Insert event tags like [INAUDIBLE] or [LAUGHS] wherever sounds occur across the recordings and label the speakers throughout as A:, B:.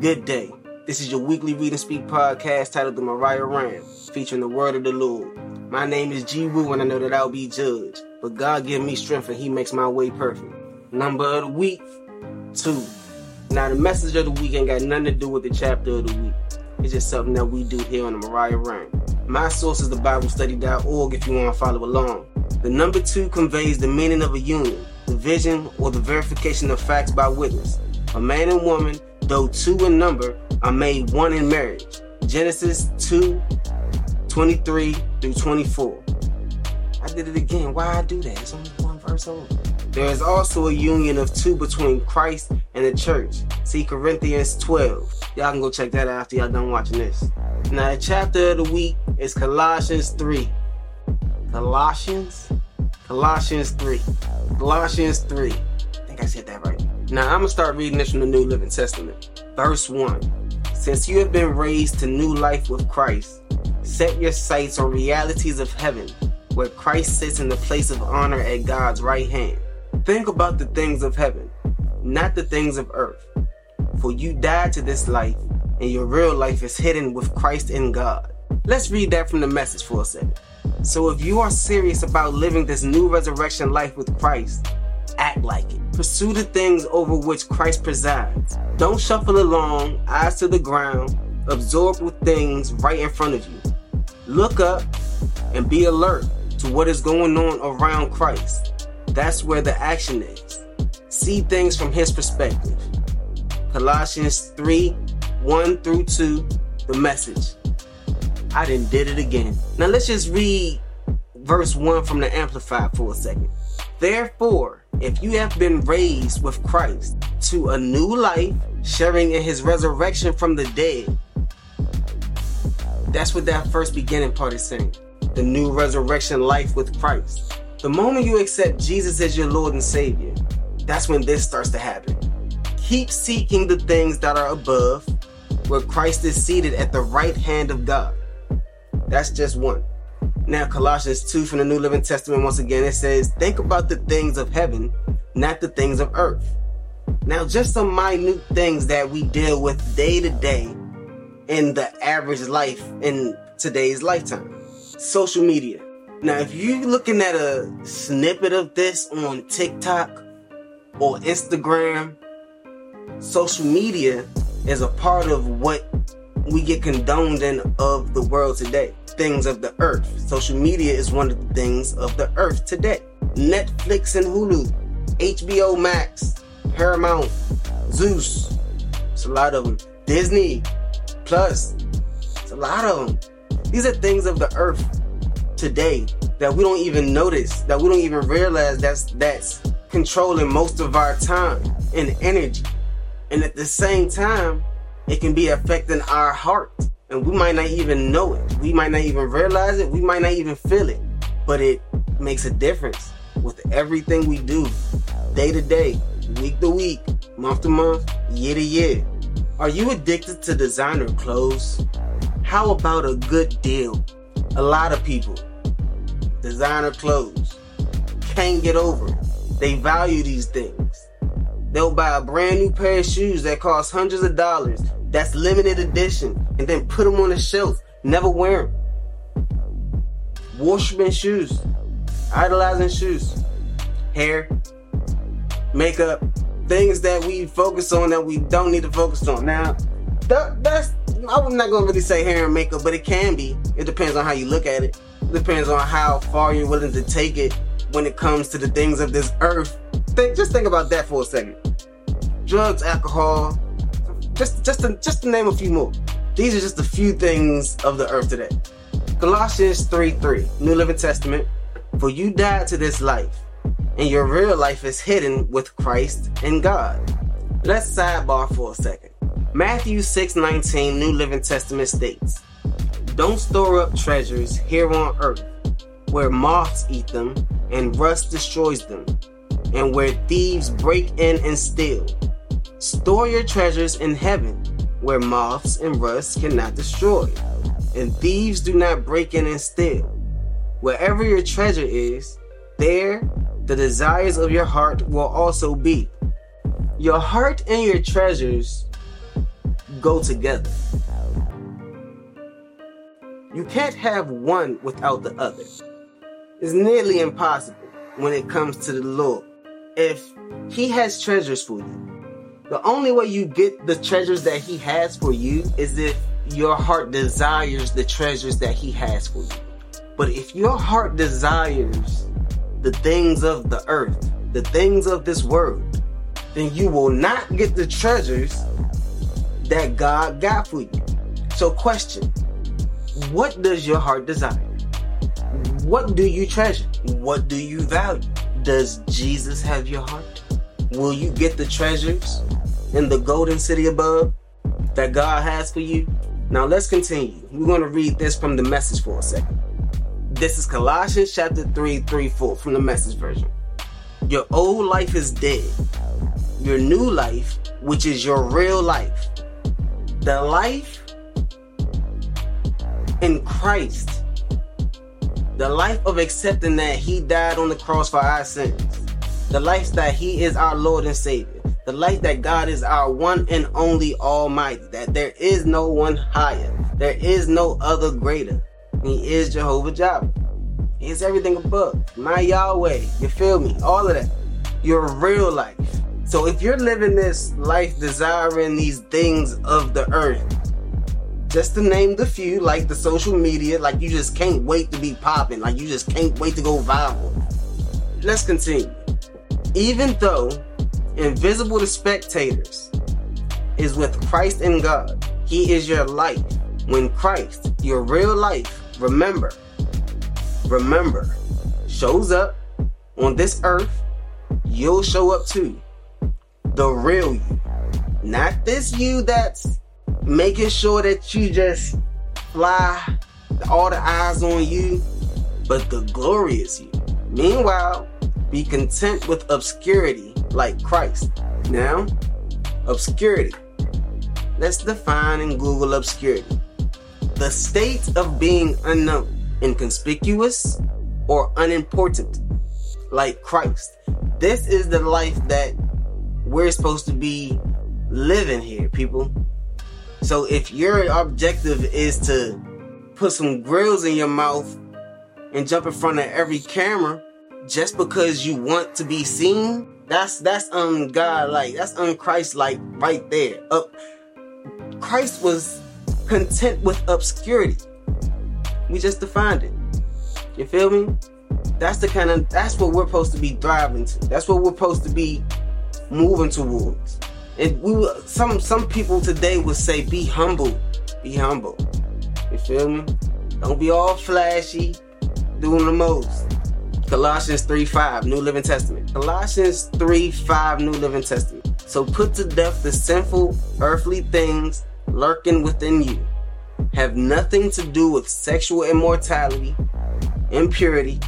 A: Good day. This is your weekly read and speak podcast titled The Moriah Ram, featuring the word of the Lord. My name is Geewoo, and I know that I'll be judged, but God give me strength and He makes my way perfect. Number of the week, two. Now, the message of the week ain't got nothing to do with the chapter of the week. It's just something that we do here on the Moriah Ram. My source is the BibleStudy.org if you want to follow along. The number two conveys the meaning of a union, the vision, or the verification of facts by witness. A man and woman, though two in number, are made one in marriage. Genesis 2 23 through 24. I did it again. Why I do that? It's only one verse over. There is also a union of two between Christ and the church. See Corinthians 12. Y'all can go check that out after y'all done watching this. Now, the chapter of the week is Colossians 3. Colossians? Colossians 3. Colossians 3. I think I said that right. Now, I'm to start reading this from the New Living Testament. Verse 1. Since you have been raised to new life with Christ, set your sights on realities of heaven, where Christ sits in the place of honor at God's right hand. Think about the things of heaven, not the things of earth. For you died to this life, and your real life is hidden with Christ in God. Let's read that from the message for a second. So, if you are serious about living this new resurrection life with Christ, act like it. Pursue the things over which Christ presides. Don't shuffle along, eyes to the ground, absorbed with things right in front of you. Look up and be alert to what is going on around Christ. That's where the action is. See things from his perspective. Colossians 3 1 through 2, the message. I didn't did it again. Now let's just read verse 1 from the Amplified for a second. Therefore, if you have been raised with Christ to a new life, sharing in his resurrection from the dead, that's what that first beginning part is saying. The new resurrection life with Christ. The moment you accept Jesus as your Lord and Savior, that's when this starts to happen. Keep seeking the things that are above, where Christ is seated at the right hand of God. That's just one. Now, Colossians 2 from the New Living Testament, once again, it says, Think about the things of heaven, not the things of earth. Now, just some minute things that we deal with day to day in the average life in today's lifetime. Social media. Now, if you're looking at a snippet of this on TikTok or Instagram, social media is a part of what we get condoned in of the world today. Things of the earth. Social media is one of the things of the earth today. Netflix and Hulu, HBO Max, Paramount, Zeus. It's a lot of them. Disney Plus. It's a lot of them. These are things of the earth today that we don't even notice, that we don't even realize that's that's controlling most of our time and energy. And at the same time, it can be affecting our heart. And we might not even know it. We might not even realize it. We might not even feel it. But it makes a difference with everything we do, day to day, week to week, month to month, year to year. Are you addicted to designer clothes? How about a good deal? A lot of people, designer clothes, can't get over it. They value these things. They'll buy a brand new pair of shoes that cost hundreds of dollars, that's limited edition, and then put them on the shelf, never wear them. Worshiping shoes, idolizing shoes, hair, makeup, things that we focus on that we don't need to focus on. Now, that, that's I'm not gonna really say hair and makeup, but it can be. It depends on how you look at it. It depends on how far you're willing to take it when it comes to the things of this earth. Think, just think about that for a second. Drugs, alcohol, just just to, just to name a few more. These are just a few things of the earth today. Colossians 3 3, New Living Testament. For you died to this life, and your real life is hidden with Christ in God. Let's sidebar for a second. Matthew 6 19, New Living Testament states, Don't store up treasures here on earth, where moths eat them and rust destroys them, and where thieves break in and steal. Store your treasures in heaven, where moths and rust cannot destroy, and thieves do not break in and steal. Wherever your treasure is, there the desires of your heart will also be. Your heart and your treasures go together. You can't have one without the other. It's nearly impossible when it comes to the Lord. If He has treasures for you, the only way you get the treasures that He has for you is if your heart desires the treasures that He has for you. But if your heart desires the things of the earth, the things of this world, then you will not get the treasures that God got for you. So, question what does your heart desire? What do you treasure? What do you value? Does Jesus have your heart? Will you get the treasures in the golden city above that God has for you? Now let's continue. We're going to read this from the message for a second. This is Colossians chapter 3, 3, 4 from the message version. Your old life is dead. Your new life, which is your real life, the life in Christ, the life of accepting that He died on the cross for our sins, the life that He is our Lord and Savior, the life that God is our one and only Almighty, that there is no one higher, there is no other greater. He is Jehovah Jireh. He is everything above. My Yahweh, you feel me? All of that. Your real life. So if you're living this life desiring these things of the earth, just to name the few, like the social media, like you just can't wait to be popping, like you just can't wait to go viral. Let's continue. Even though invisible to spectators is with Christ and God, He is your life. When Christ, your real life, remember, remember, shows up on this earth, you'll show up too. The real you. Not this you that's making sure that you just fly, all the eyes on you, but the glorious you. Meanwhile, be content with obscurity like Christ. Now, obscurity. Let's define in Google obscurity. The state of being unknown, inconspicuous, or unimportant, like Christ. This is the life that we're supposed to be living here, people. So if your objective is to put some grills in your mouth and jump in front of every camera just because you want to be seen, that's that's ungodlike. That's unchrist-like right there. Up Christ was content with obscurity. We just defined it. You feel me? That's the kind of that's what we're supposed to be thriving to. That's what we're supposed to be moving towards. And we some some people today would say, "Be humble, be humble." You feel me? Don't be all flashy, doing the most. Colossians 3 5, New Living Testament. Colossians 3 5, New Living Testament. So put to death the sinful, earthly things lurking within you. Have nothing to do with sexual immortality, impurity,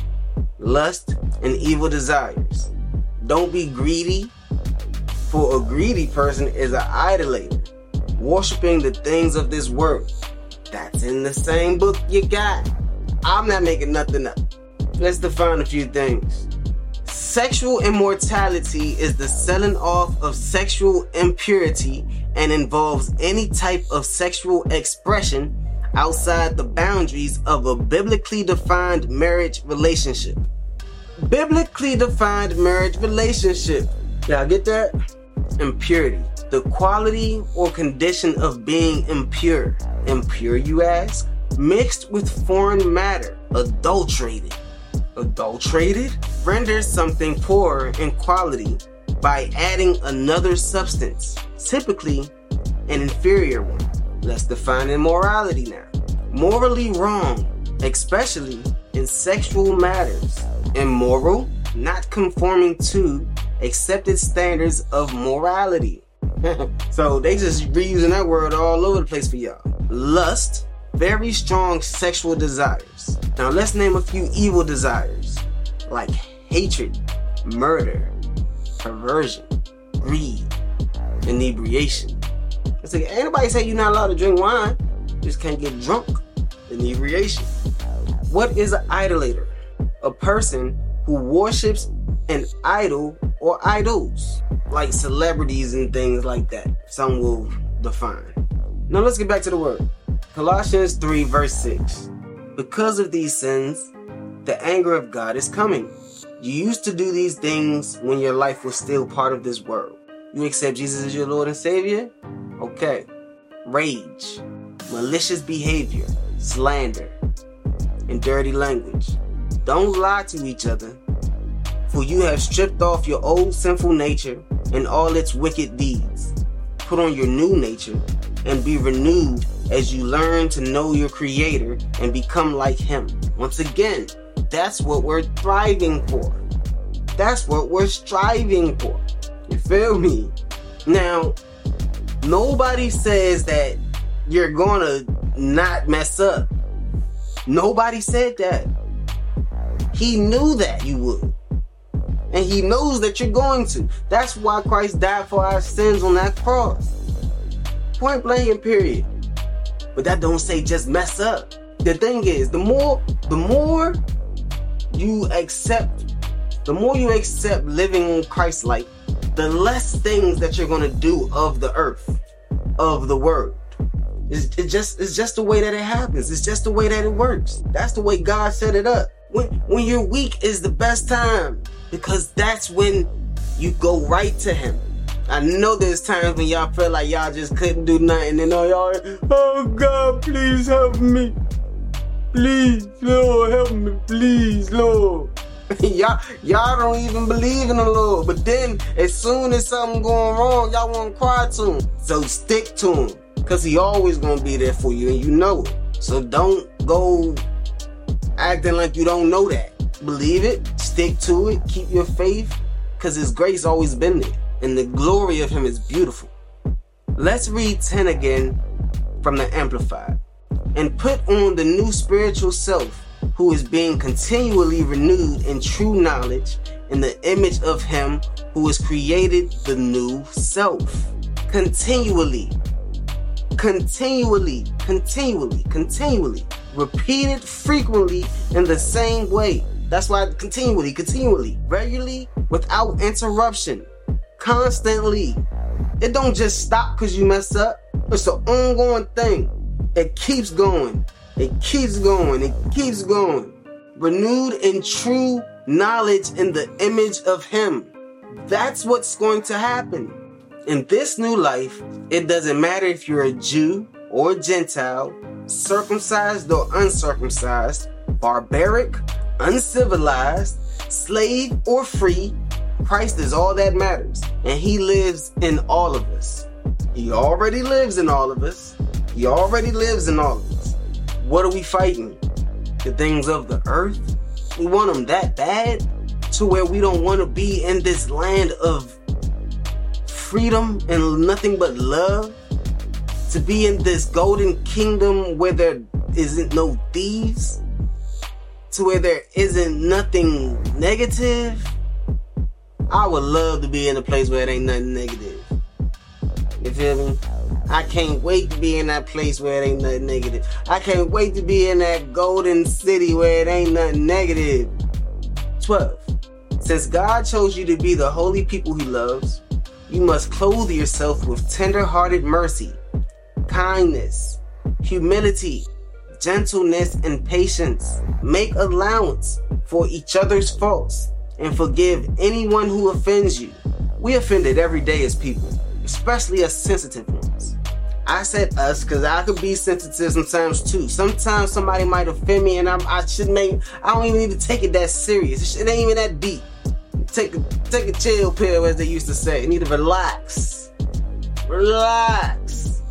A: lust, and evil desires. Don't be greedy for a greedy person is an idolater, worshiping the things of this world. That's in the same book you got. I'm not making nothing up. Let's define a few things. Sexual immortality is the selling off of sexual impurity and involves any type of sexual expression outside the boundaries of a biblically defined marriage relationship. Biblically defined marriage relationship. Y'all get that? impurity, the quality or condition of being impure. Impure, you ask? Mixed with foreign matter, adulterated. Adulterated renders something poor in quality by adding another substance, typically an inferior one. Let's define immorality now. Morally wrong, especially in sexual matters. Immoral, not conforming to accepted standards of morality. [LAUGHS] so they just reusing that word all over the place for y'all. Lust, very strong sexual desires. Now let's name a few evil desires like hatred, murder, perversion, greed, inebriation. It's like anybody say you're not allowed to drink wine, you just can't get drunk. Inebriation. What is an idolater? A person who worships an idol or idols, like celebrities and things like that. Some will define. Now let's get back to the word. Colossians 3, verse 6. Because of these sins, the anger of God is coming. You used to do these things when your life was still part of this world. You accept Jesus as your Lord and Savior? Okay. Rage, malicious behavior, slander, and dirty language. Don't lie to each other, for you have stripped off your old sinful nature and all its wicked deeds. Put on your new nature and be renewed as you learn to know your Creator and become like Him. Once again, that's what we're thriving for. That's what we're striving for. You feel me? Now, nobody says that you're gonna not mess up. Nobody said that. He knew that you would. And he knows that you're going to. That's why Christ died for our sins on that cross. Point blank and period. But that don't say just mess up. The thing is, the more the more you accept, the more you accept living Christ like, the less things that you're gonna do of the earth, of the world. It's, it just it's just the way that it happens. It's just the way that it works. That's the way God set it up. When when you're weak is the best time because that's when you go right to Him. I know there's times when y'all feel like y'all just couldn't do nothing, and all y'all, oh God, please help me, please, Lord, help me, please, Lord. [LAUGHS] y'all, y'all don't even believe in the Lord, but then as soon as something going wrong, y'all want to cry to Him. So stick to Him. Cause he always gonna be there for you and you know it. So don't go acting like you don't know that. Believe it, stick to it, keep your faith, cause his grace always been there. And the glory of him is beautiful. Let's read 10 again from the Amplified. And put on the new spiritual self who is being continually renewed in true knowledge in the image of him who has created the new self. Continually continually, continually, continually, repeated frequently in the same way. That's why continually, continually, regularly, without interruption, constantly. It don't just stop because you mess up. It's an ongoing thing. It keeps going. It keeps going. It keeps going. Renewed in true knowledge in the image of Him. That's what's going to happen. In this new life, it doesn't matter if you're a Jew or Gentile, circumcised or uncircumcised, barbaric, uncivilized, slave or free, Christ is all that matters. And He lives in all of us. He already lives in all of us. He already lives in all of us. What are we fighting? The things of the earth? We want them that bad to where we don't want to be in this land of freedom and nothing but love, to be in this golden kingdom where there isn't no thieves, to where there isn't nothing negative. I would love to be in a place where it ain't nothing negative. You feel me? I can't wait to be in that place where it ain't nothing negative. I can't wait to be in that golden city where it ain't nothing negative. 12. Since God chose you to be the holy people he loves, you must clothe yourself with tender-hearted mercy, kindness, humility, gentleness, and patience. Make allowance for each other's faults and forgive anyone who offends you. We offended every day as people, especially as sensitive ones. I said us because I could be sensitive sometimes too. Sometimes somebody might offend me and I'm, I should make, I don't even need to take it that serious. It ain't even that deep take a take a chill pill, as they used to say. You need to relax. Relax.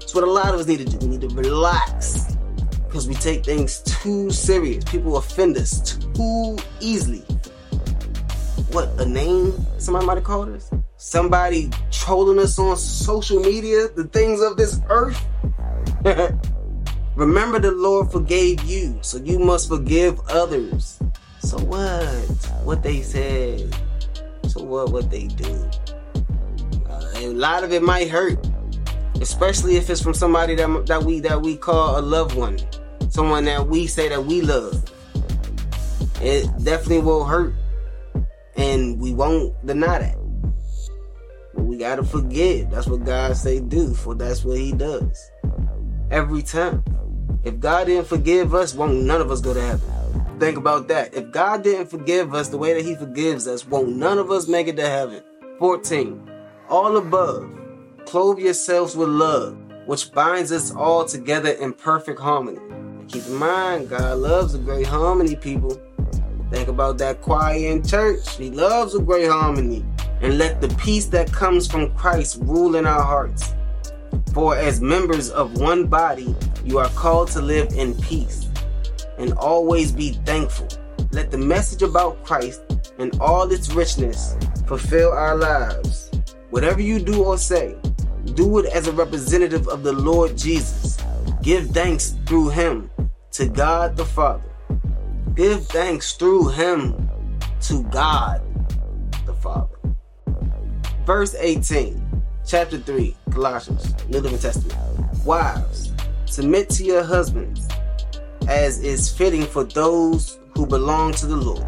A: That's what a lot of us need to do. We need to relax. Because we take things too serious. People offend us too easily. What, a name somebody might have called us? Somebody trolling us on social media, the things of this earth? [LAUGHS] Remember, the Lord forgave you, so you must forgive others. So what? What they said. So what? What they do? Uh, a lot of it might hurt, especially if it's from somebody that that we that we call a loved one, someone that we say that we love. It definitely will hurt, and we won't deny that. But we gotta forgive. That's what God say do, for that's what he does. Every time. If God didn't forgive us, won't none of us go to heaven. Think about that. If God didn't forgive us the way that he forgives us, won't none of us make it to heaven. 14. All above, clothe yourselves with love, which binds us all together in perfect harmony. Keep in mind, God loves a great harmony, people. Think about that choir in church. He loves a great harmony. And let the peace that comes from Christ rule in our hearts. For as members of one body, you are called to live in peace and always be thankful. Let the message about Christ and all its richness fulfill our lives. Whatever you do or say, do it as a representative of the Lord Jesus. Give thanks through him to God the Father. Give thanks through him to God the Father. Verse 18, chapter 3, Colossians, New Living Testament. Wives, submit to your husbands as is fitting for those who belong to the Lord.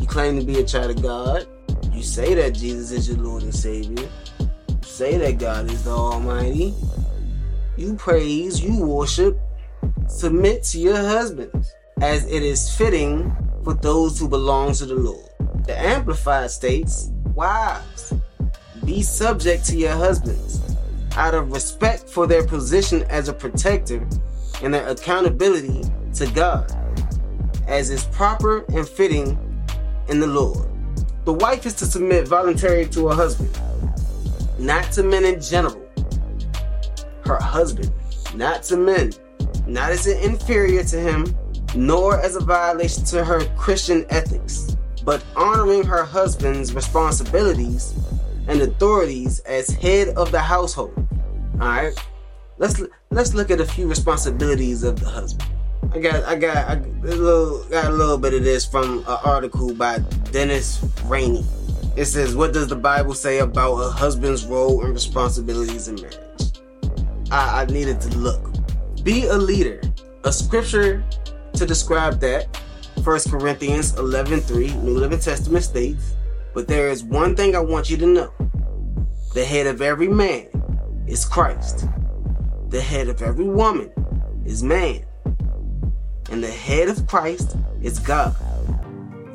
A: You claim to be a child of God. You say that Jesus is your Lord and Savior. You say that God is the Almighty. You praise, you worship, submit to your husbands as it is fitting for those who belong to the Lord. The Amplified states, Wives, be subject to your husbands out of respect for their position as a protector and their accountability to God, as is proper and fitting in the Lord. The wife is to submit voluntarily to her husband, not to men in general. Her husband, not to men, not as an inferior to him, nor as a violation to her Christian ethics, but honoring her husband's responsibilities and authorities as head of the household. All right, let's let's look at a few responsibilities of the husband. I got I got I got a little got a little bit of this from an article by Dennis Rainey. It says, "What does the Bible say about a husband's role and responsibilities in marriage?" I, I needed to look. Be a leader. A scripture to describe that. 1 Corinthians 11:3, New Living Testament states, "But there is one thing I want you to know. The head of every man is Christ. The head of every woman is man. And the head of Christ is God."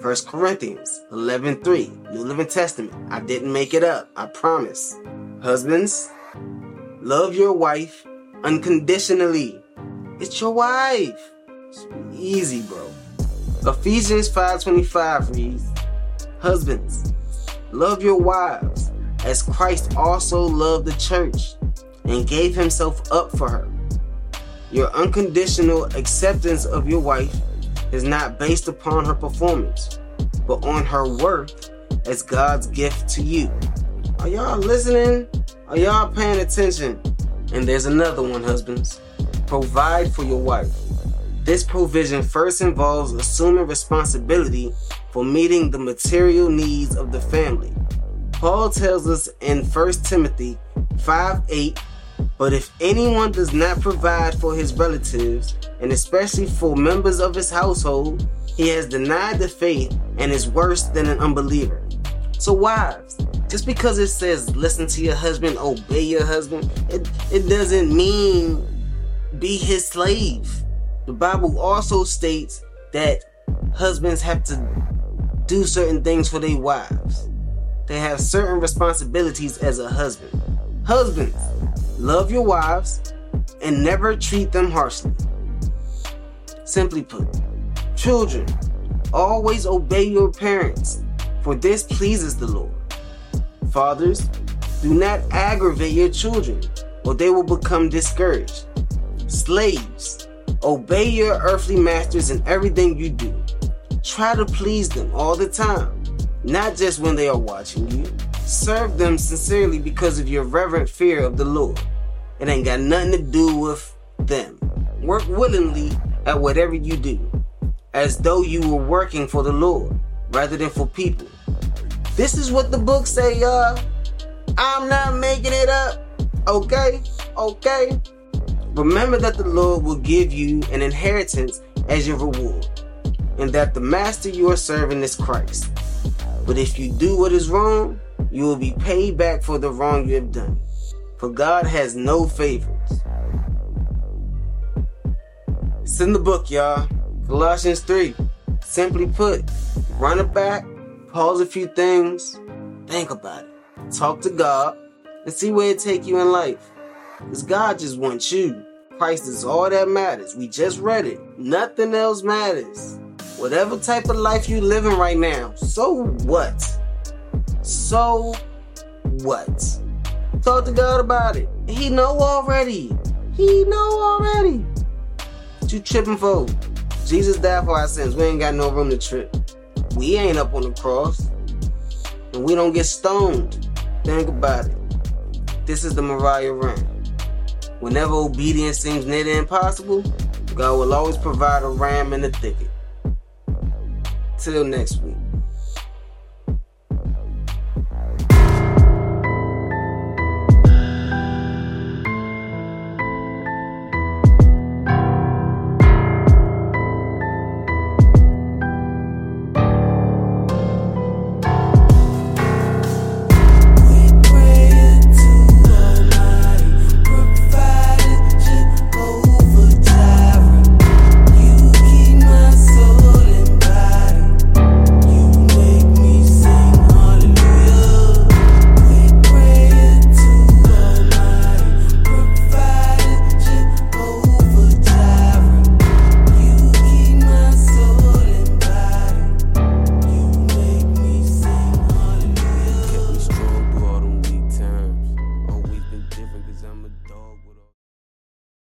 A: 1 Corinthians 11:3, New Living Testament. I didn't make it up. I promise. Husbands, love your wife unconditionally. It's your wife. Easy, bro. Ephesians 5:25 reads, Husbands, love your wives as Christ also loved the church and gave himself up for her. Your unconditional acceptance of your wife is not based upon her performance, but on her worth as God's gift to you. Are y'all listening? Are y'all paying attention? And there's another one, husbands. Provide for your wife. This provision first involves assuming responsibility for meeting the material needs of the family. Paul tells us in 1 Timothy 5 8, but if anyone does not provide for his relatives, and especially for members of his household, he has denied the faith and is worse than an unbeliever. So, wives, just because it says listen to your husband, obey your husband, it, it doesn't mean be his slave. The Bible also states that husbands have to do certain things for their wives. They have certain responsibilities as a husband. Husbands, love your wives and never treat them harshly. Simply put, children, always obey your parents, for this pleases the Lord. Fathers, do not aggravate your children, or they will become discouraged. Slaves, obey your earthly masters in everything you do. Try to please them all the time, not just when they are watching you. Serve them sincerely because of your reverent fear of the Lord. It ain't got nothing to do with them. Work willingly at whatever you do, as though you were working for the Lord rather than for people. This is what the book say, y'all. I'm not making it up. Okay? Okay? Remember that the Lord will give you an inheritance as your reward, and that the master you are serving is Christ. But if you do what is wrong, you will be paid back for the wrong you have done. For God has no favorites. It's in the book, y'all. Colossians 3. Simply put, run it back, pause a few things, think about it. Talk to God and see where it take you in life. Because God just wants you. Christ is all that matters. We just read it. Nothing else matters. Whatever type of life you living right now, so what? So what? Talk to God about it. He know already. He know already. What you tripping for? Jesus died for our sins. We ain't got no room to trip. We ain't up on the cross. And we don't get stoned. Think about it. This is the Moriah Ram. Whenever obedience seems near impossible, God will always provide a ram in the thicket. Till next week.